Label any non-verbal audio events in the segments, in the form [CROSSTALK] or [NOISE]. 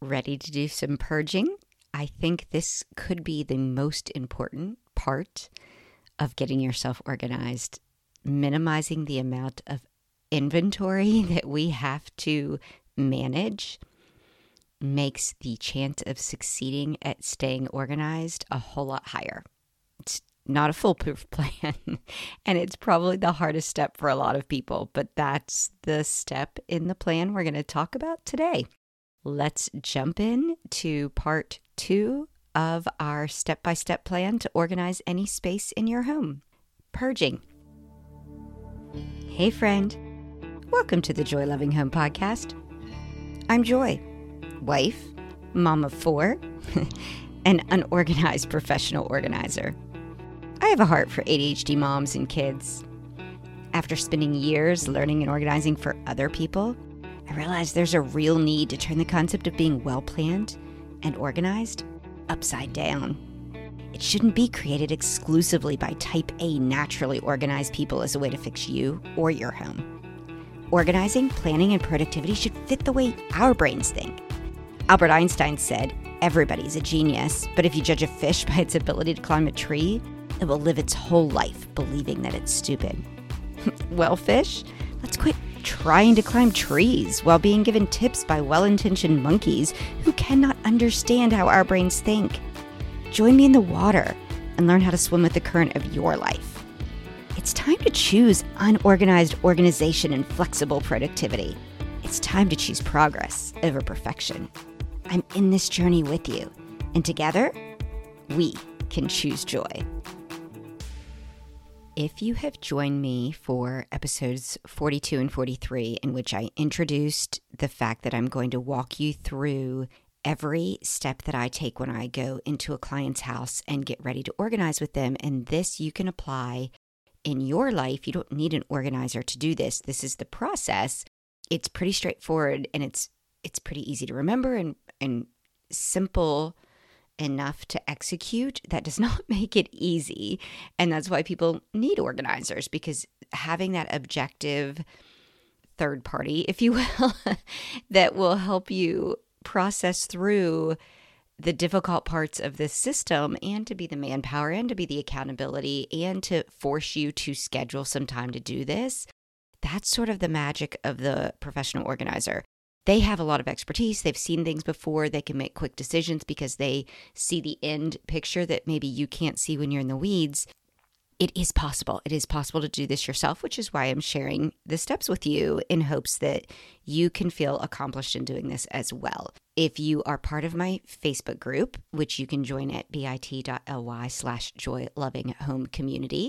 ready to do some purging, I think this could be the most important part of getting yourself organized, minimizing the amount of inventory [LAUGHS] that we have to manage makes the chance of succeeding at staying organized a whole lot higher. It's not a foolproof [LAUGHS] plan, and it's probably the hardest step for a lot of people, but that's the step in the plan we're going to talk about today. Let's jump in to part two of our step by step plan to organize any space in your home purging. Hey, friend. Welcome to the Joy Loving Home Podcast. I'm Joy, wife, mom of four, [LAUGHS] and unorganized professional organizer. I have a heart for ADHD moms and kids. After spending years learning and organizing for other people, I realized there's a real need to turn the concept of being well planned and organized upside down. It shouldn't be created exclusively by type A naturally organized people as a way to fix you or your home. Organizing, planning, and productivity should fit the way our brains think. Albert Einstein said, Everybody's a genius, but if you judge a fish [LAUGHS] by its ability to climb a tree, it will live its whole life believing that it's stupid. [LAUGHS] well, fish, let's quit trying to climb trees while being given tips by well intentioned monkeys who cannot understand how our brains think. Join me in the water and learn how to swim with the current of your life. It's time to choose unorganized organization and flexible productivity. It's time to choose progress over perfection. I'm in this journey with you, and together, we can choose joy. If you have joined me for episodes 42 and 43, in which I introduced the fact that I'm going to walk you through every step that I take when I go into a client's house and get ready to organize with them, and this you can apply in your life. You don't need an organizer to do this. This is the process. It's pretty straightforward and it's it's pretty easy to remember and and simple enough to execute, that does [LAUGHS] not make it easy. And that's why people need organizers because having that objective third party, [LAUGHS] if you will, that will help you process through the difficult parts of this system and to be the manpower and to be the accountability and to force you to schedule some time to do this. That's sort of the magic of the professional organizer they have a lot of expertise. They've seen things before. They can make quick decisions because they see the end picture that maybe you can't see when you're in the weeds. It is possible. It is possible to do this yourself, which is why I'm sharing the steps with you in hopes that you can feel accomplished in doing this as well. If you are part of my Facebook group, which you can join at bit.ly slash joy loving home community,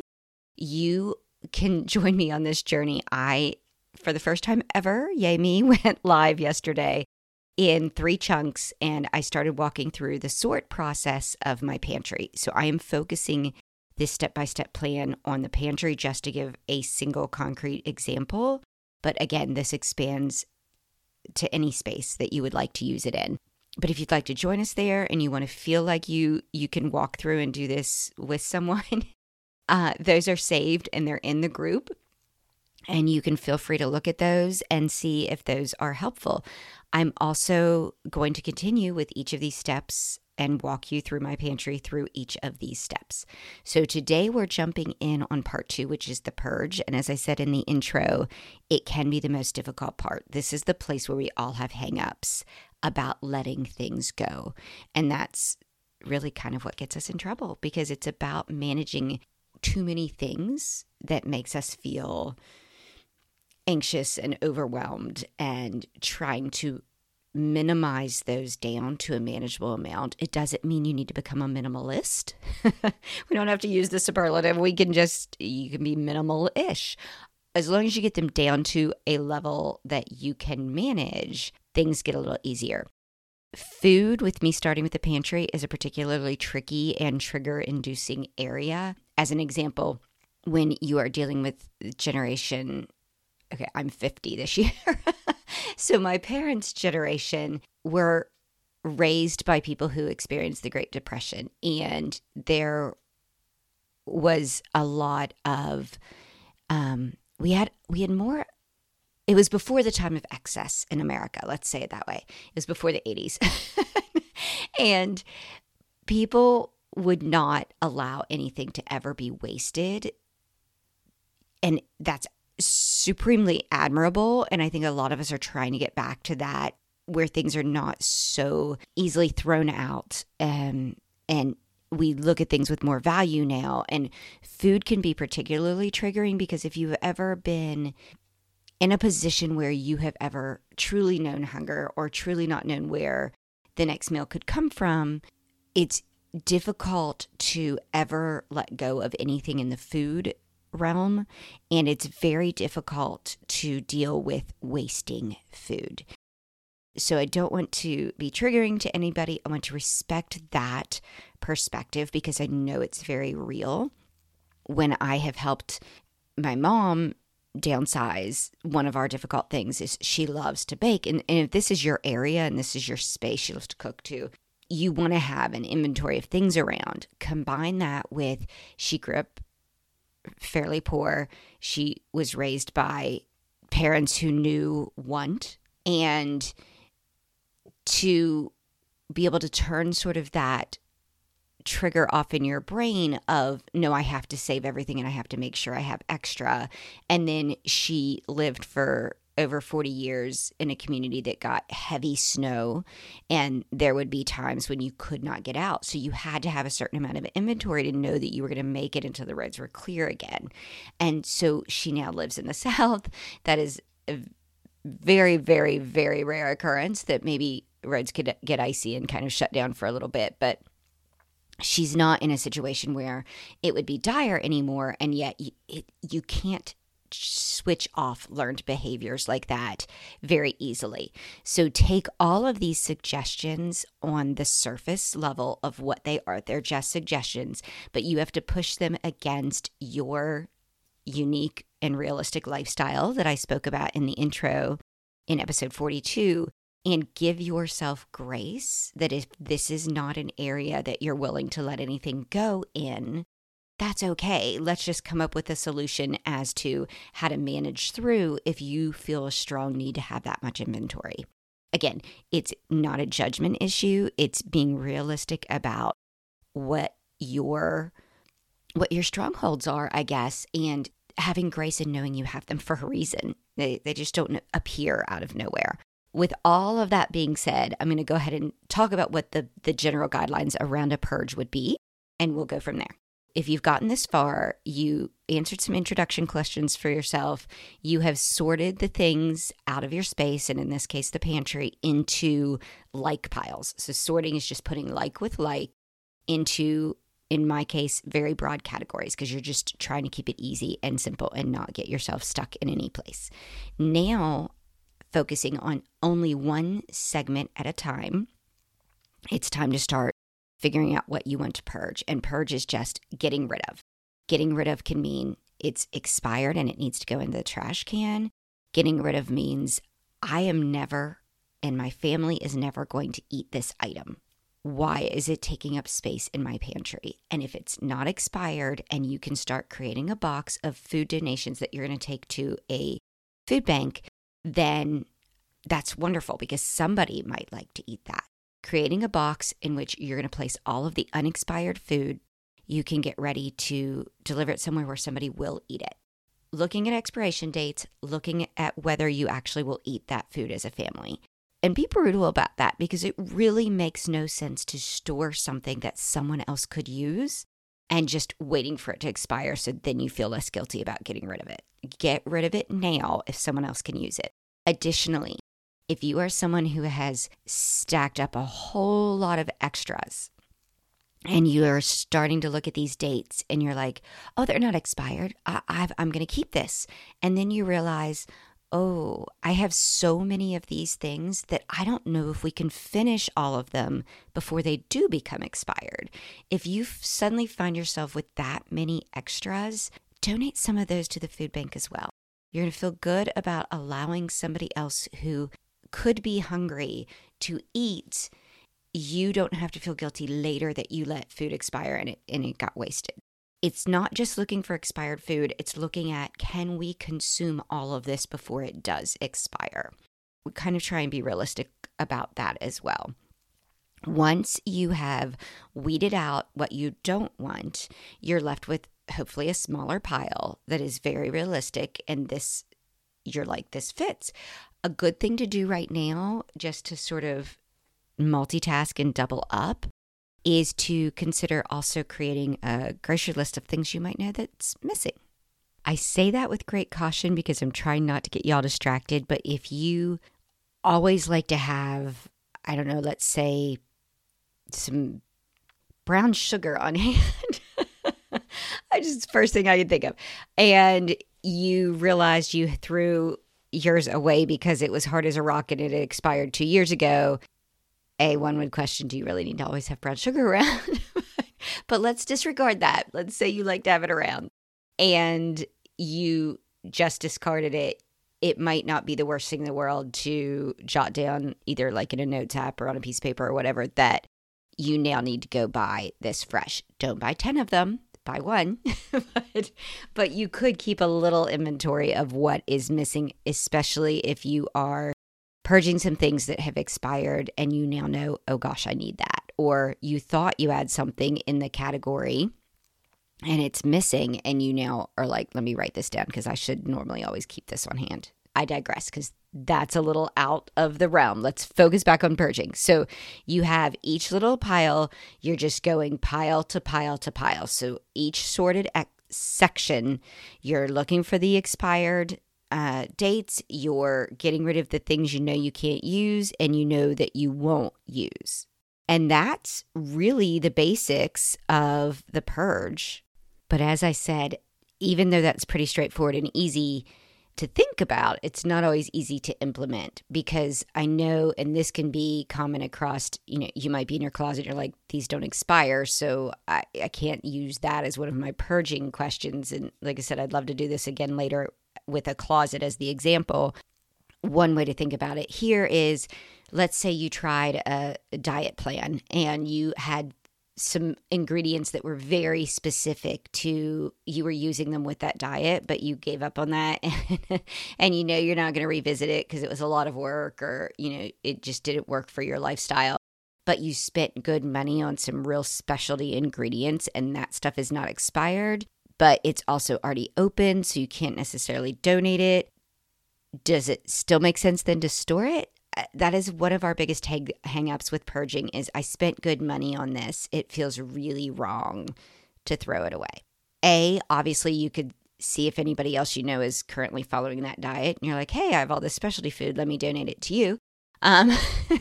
you can [LAUGHS] join me on this journey. I for the first time ever, yay [LAUGHS] me, went live yesterday in three chunks and I started walking through the sort process of my pantry. So I am focusing this step by step plan on the pantry just to give a single concrete example. But again, this expands to any space that you would like to use it in. But if you'd like to join us there and you want to feel like you you can walk through and do this with someone, [LAUGHS] uh, those are saved and they're in the group and you can feel free to look at those and see if those are helpful. I'm also going to continue with each of these steps and walk you through my pantry through each of these steps. So today we're jumping in on part two, which is the purge. And as I said in the intro, it can be the most difficult part. This is the place where we all have hangups about letting things go. And that's really kind of what gets us in trouble because it's about managing too many things that makes us feel anxious and overwhelmed and trying to minimize those down to a manageable amount. It doesn't mean you need to become a minimalist. [LAUGHS] we don't have to use the superlative. We can just, you can be minimal ish. As long as you get them down to a level that you can manage, things get a little easier. Food, with me starting with the pantry, is a particularly tricky and trigger inducing area. As an example, when you are dealing with generation okay, I'm 50 this year. [LAUGHS] so my parents' generation were raised by people who experienced the Great Depression, and there was a lot of um, we had we had more it was before the time of excess in America, let's say it that way. It was before the 80s. [LAUGHS] and people would not allow anything to ever be wasted. And that's supremely admirable. And I think a lot of us are trying to get back to that where things are not so easily thrown out um, and we look at things with more value now. And food can be particularly triggering because if you've ever been in a position where you have ever truly known hunger or truly not known where the next meal could come from, it's difficult to ever let go of anything in the food realm. And it's very difficult to deal with wasting food. So I don't want to be triggering to anybody. I want to respect that perspective because I know it's very real. When I have helped my mom downsize, one of our difficult things is she loves to bake. And, and if this is your area and this is your space, she loves to cook too. You want to have an inventory of things around. Combine that with she grew up fairly poor. She was raised by parents who knew want and to be able to turn sort of that trigger off in your brain of no i have to save everything and i have to make sure i have extra and then she lived for over 40 years in a community that got heavy snow and there would be times when you could not get out so you had to have a certain amount of inventory to know that you were going to make it until the roads were clear again and so she now lives in the [LAUGHS] south that is a very very very rare occurrence that maybe roads could get icy and kind of shut down for a little bit. But she's not in a situation where it would be dire anymore. And yet you, it, you can't switch off learned behaviors like that very easily. So take all of these suggestions on the surface level of what they are. They're just suggestions, but you have to push them against your unique and realistic lifestyle that I spoke about in the intro in episode 42 and give yourself grace that if this is not an area that you're willing to let anything go in, that's okay. Let's just come up with a solution as to how to manage through if you feel a strong need to have that much inventory. Again, it's not a judgment issue, it's being realistic about what your what your strongholds are, I guess, and having grace and knowing you have them for a reason. They they just don't appear out of nowhere with all of that being said, I'm going to go ahead and talk about what the, the general guidelines around a purge would be, and we'll go from there. If you've gotten this far, you answered some introduction questions for yourself, you have sorted the things out of your space, and in this case, the pantry, into like piles. So, sorting is just putting like with like into, in my case, very broad categories because you're just trying to keep it easy and simple and not get yourself stuck in any place. Now, focusing on only one segment at a time, it's time to start figuring out what you want to purge. And purge is just getting rid of. Getting rid of can mean it's expired and it needs to go in the trash can. Getting rid of means I am never, and my family is never going to eat this item. Why is it taking up space in my pantry? And if it's not expired and you can start creating a box of food donations that you're going to take to a food bank, then that's wonderful because somebody might like to eat that. Creating a box in which you're going to place all of the unexpired food, you can get ready to deliver it somewhere where somebody will eat it. Looking at expiration dates, looking at whether you actually will eat that food as a family. And be brutal about that because it really makes no sense to store something that someone else could use and just waiting for it to expire so then you feel less guilty about getting rid of it. Get rid of it now if someone else can use it. Additionally, if you are someone who has stacked up a whole lot of extras and you're starting to look at these dates and you're like, oh, they're not expired. I, am going to keep this. And then you realize, oh, I have so many of these things that I don't know if we can finish all of them before they do become expired. If you suddenly find yourself with that many extras, donate some of those to the food bank as well. You're going to feel good about allowing somebody else who could be hungry to eat. You don't have to feel guilty later that you let food expire and it, and it got wasted. it's not just looking for expired food, it's looking at can we consume all of this before it does expire? We kind of try and be realistic about that as well. Once you have weeded out what you don't want, you're left with hopefully a smaller pile that is very realistic and this you're like this fits. A good thing to do right now just to sort of multitask and double up is to consider also creating a grocery list of things you might know that's missing. I say that with great caution because I'm trying not to get y'all distracted, but if you always like to have, I don't know, let's say some brown sugar on [LAUGHS] hand. [LAUGHS] I just first thing I could think of. And you realized you threw yours away because it was hard as a rock and it expired two years ago. A, one would question, do you really need to always have brown sugar around? [LAUGHS] but let's disregard that. Let's say you like to have it around and you just discarded it. It might not be the worst thing in the world to jot down either like in a notes app or on a piece of paper or whatever that you now need to go buy this fresh. Don't buy 10 of them, buy one. [LAUGHS] but, but you could keep a little inventory of what is missing, especially if you are purging some things that have expired and you now know, oh gosh, I need that. Or you thought you had something in the category and it's missing, and you now are like, let me write this down because I should normally always keep this on hand. I digress because that's a little out of the realm. Let's focus back on purging. So you have each little pile, you're just going pile to pile to pile. So each sorted ex- section, you're looking for the expired uh, dates, you're getting rid of the things you know you can't use and you know that you won't use. And that's really the basics of the purge. But as I said, even though that's pretty straightforward and easy, to think about, it's not always easy to implement because I know, and this can be common across, you know, you might be in your closet, you're like, these don't expire. So I, I can't use that as one of my purging questions. And like I said, I'd love to do this again later with a closet as the example. One way to think about it here is let's say you tried a, a diet plan and you had some ingredients that were very specific to you were using them with that diet but you gave up on that and, [LAUGHS] and you know you're not going to revisit it because it was a lot of work or you know it just didn't work for your lifestyle. But you spent good money on some real specialty ingredients and that stuff is not expired but it's also already open so you can't necessarily donate it. Does it still make sense then to store it that is one of our biggest hang- hangups with purging is I spent good money on this. It feels really wrong to throw it away. A, obviously you could see if anybody else you know is currently following that diet and you're like, "Hey, I have all this specialty food. Let me donate it to you." Um,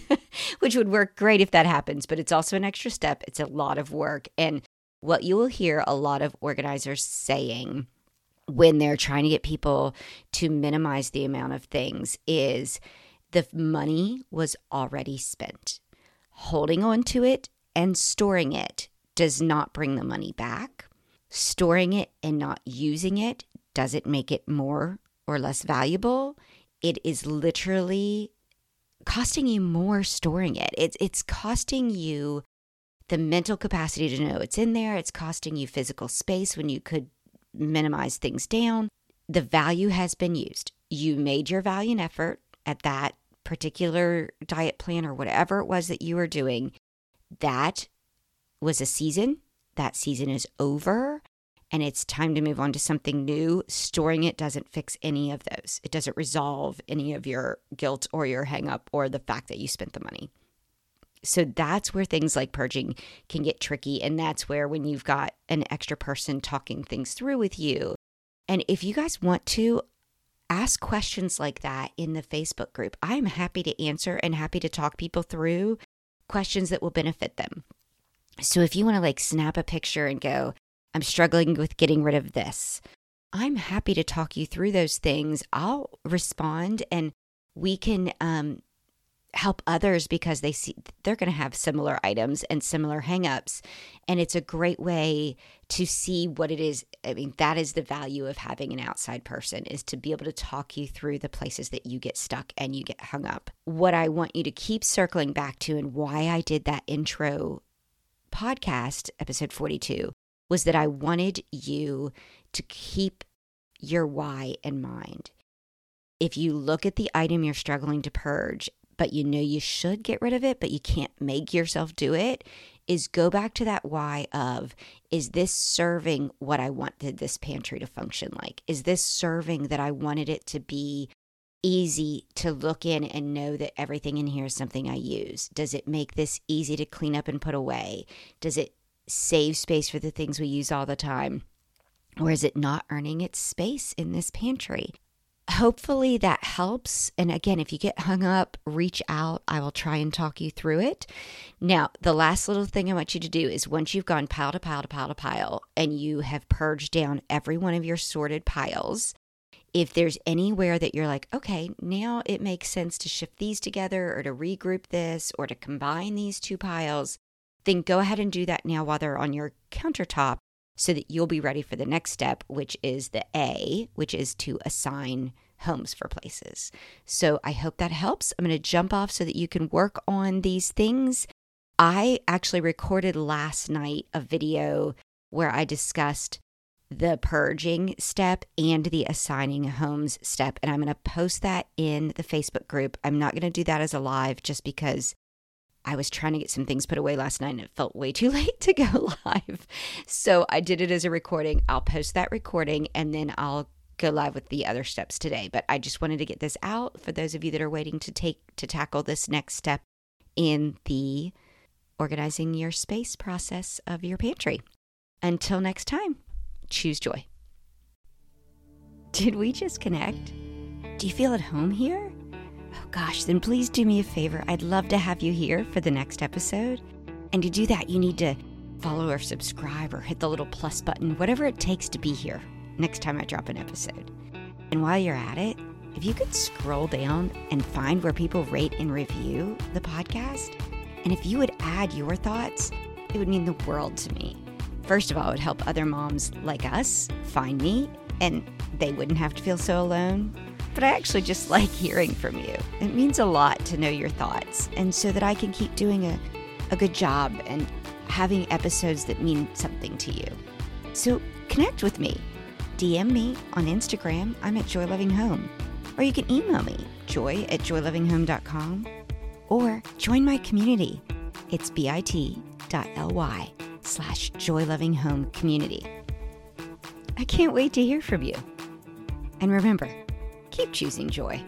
[LAUGHS] which would work great if that happens, but it's also an extra step. It's a lot of work and what you will hear a lot of organizers saying when they're trying to get people to minimize the amount of things is the money was already spent. Holding on to it and storing it does not bring the money back. Storing it and not using it doesn't make it more or less valuable. It is literally costing you more storing it. It's it's costing you the mental capacity to know it's in there. It's costing you physical space when you could minimize things down. The value has been used. You made your value and effort at that particular diet plan or whatever it was that you were doing, that was a season. That season is over and it's time to move on to something new. Storing it doesn't fix any of those. It doesn't resolve any of your guilt or your hangup or the fact that you spent the money. So that's where things like purging can get tricky. And that's where, when you've got an extra person talking things through with you, and if you guys want to, ask questions like that in the Facebook group. I'm happy to answer and happy to talk people through questions that will benefit them. So if you want to like snap a picture and go, I'm struggling with getting rid of this, I'm happy to talk you through those things. I'll respond and we can um, help others because they see they're going to have similar items and similar hangups and it's a great way to see what it is i mean that is the value of having an outside person is to be able to talk you through the places that you get stuck and you get hung up what i want you to keep circling back to and why i did that intro podcast episode 42 was that I wanted you to keep your why in mind. If you look at the item you're struggling to purge, but you know you should get rid of it, but you can't make yourself do it, is go back to that why of is this serving what I wanted this pantry to function like? Is this serving that I wanted it to be easy to look in and know that everything in here is something I use? Does it make this easy to clean up and put away? Does it save space for the things we use all the time? Or is it not earning its space in this pantry? Hopefully that helps. And again, if you get hung up, reach out. I will try and talk you through it. Now, the last little thing I want you to do is once you've gone pile to pile to pile to pile and you have purged down every one of your sorted piles, if there's anywhere that you're like, okay, now it makes sense to shift these together or to regroup this or to combine these two piles, then go ahead and do that now while they're on your countertop so that you'll be ready for the next step, which is the A, which is to assign homes for places. So I hope that helps. I'm going to jump off so that you can work on these things. I actually recorded last night a video where I discussed the purging step and the assigning homes step. And I'm going to post that in the Facebook group. I'm not going to do that as a live just because I was trying to get some things put away last night and it felt way too [LAUGHS] late to go live. So I did it as a recording. I'll post that recording and then I'll go live with the other steps today. But I just wanted to get this out for those of you that are waiting to take to tackle this next step in the organizing your space process of your pantry. Until next time, choose joy. Did we just connect? Do you feel at home here? Oh gosh, then please do me a favor. I'd love to have you here for the next episode. And to do that, you need to follow or subscribe or hit the little plus button, whatever it takes to be here next time I drop an episode. And while you're at it, if you could scroll down and find where people rate and review the podcast, and if you would add your thoughts, it would mean the world to me. First of all, it would help other moms like us find me, and they wouldn't have to feel so alone but I actually just [LAUGHS] like hearing from you. It means a lot to know your thoughts, and so that I can keep doing a, a good job and having episodes that mean something to you. So connect with me. DM me on Instagram. I'm at Joy Loving Home. Or you can email me, joy at joylovinghome.com. Or join my community. It's bit.ly slash joylovinghome community. I can't wait to hear from you. And remember, keep choosing joy.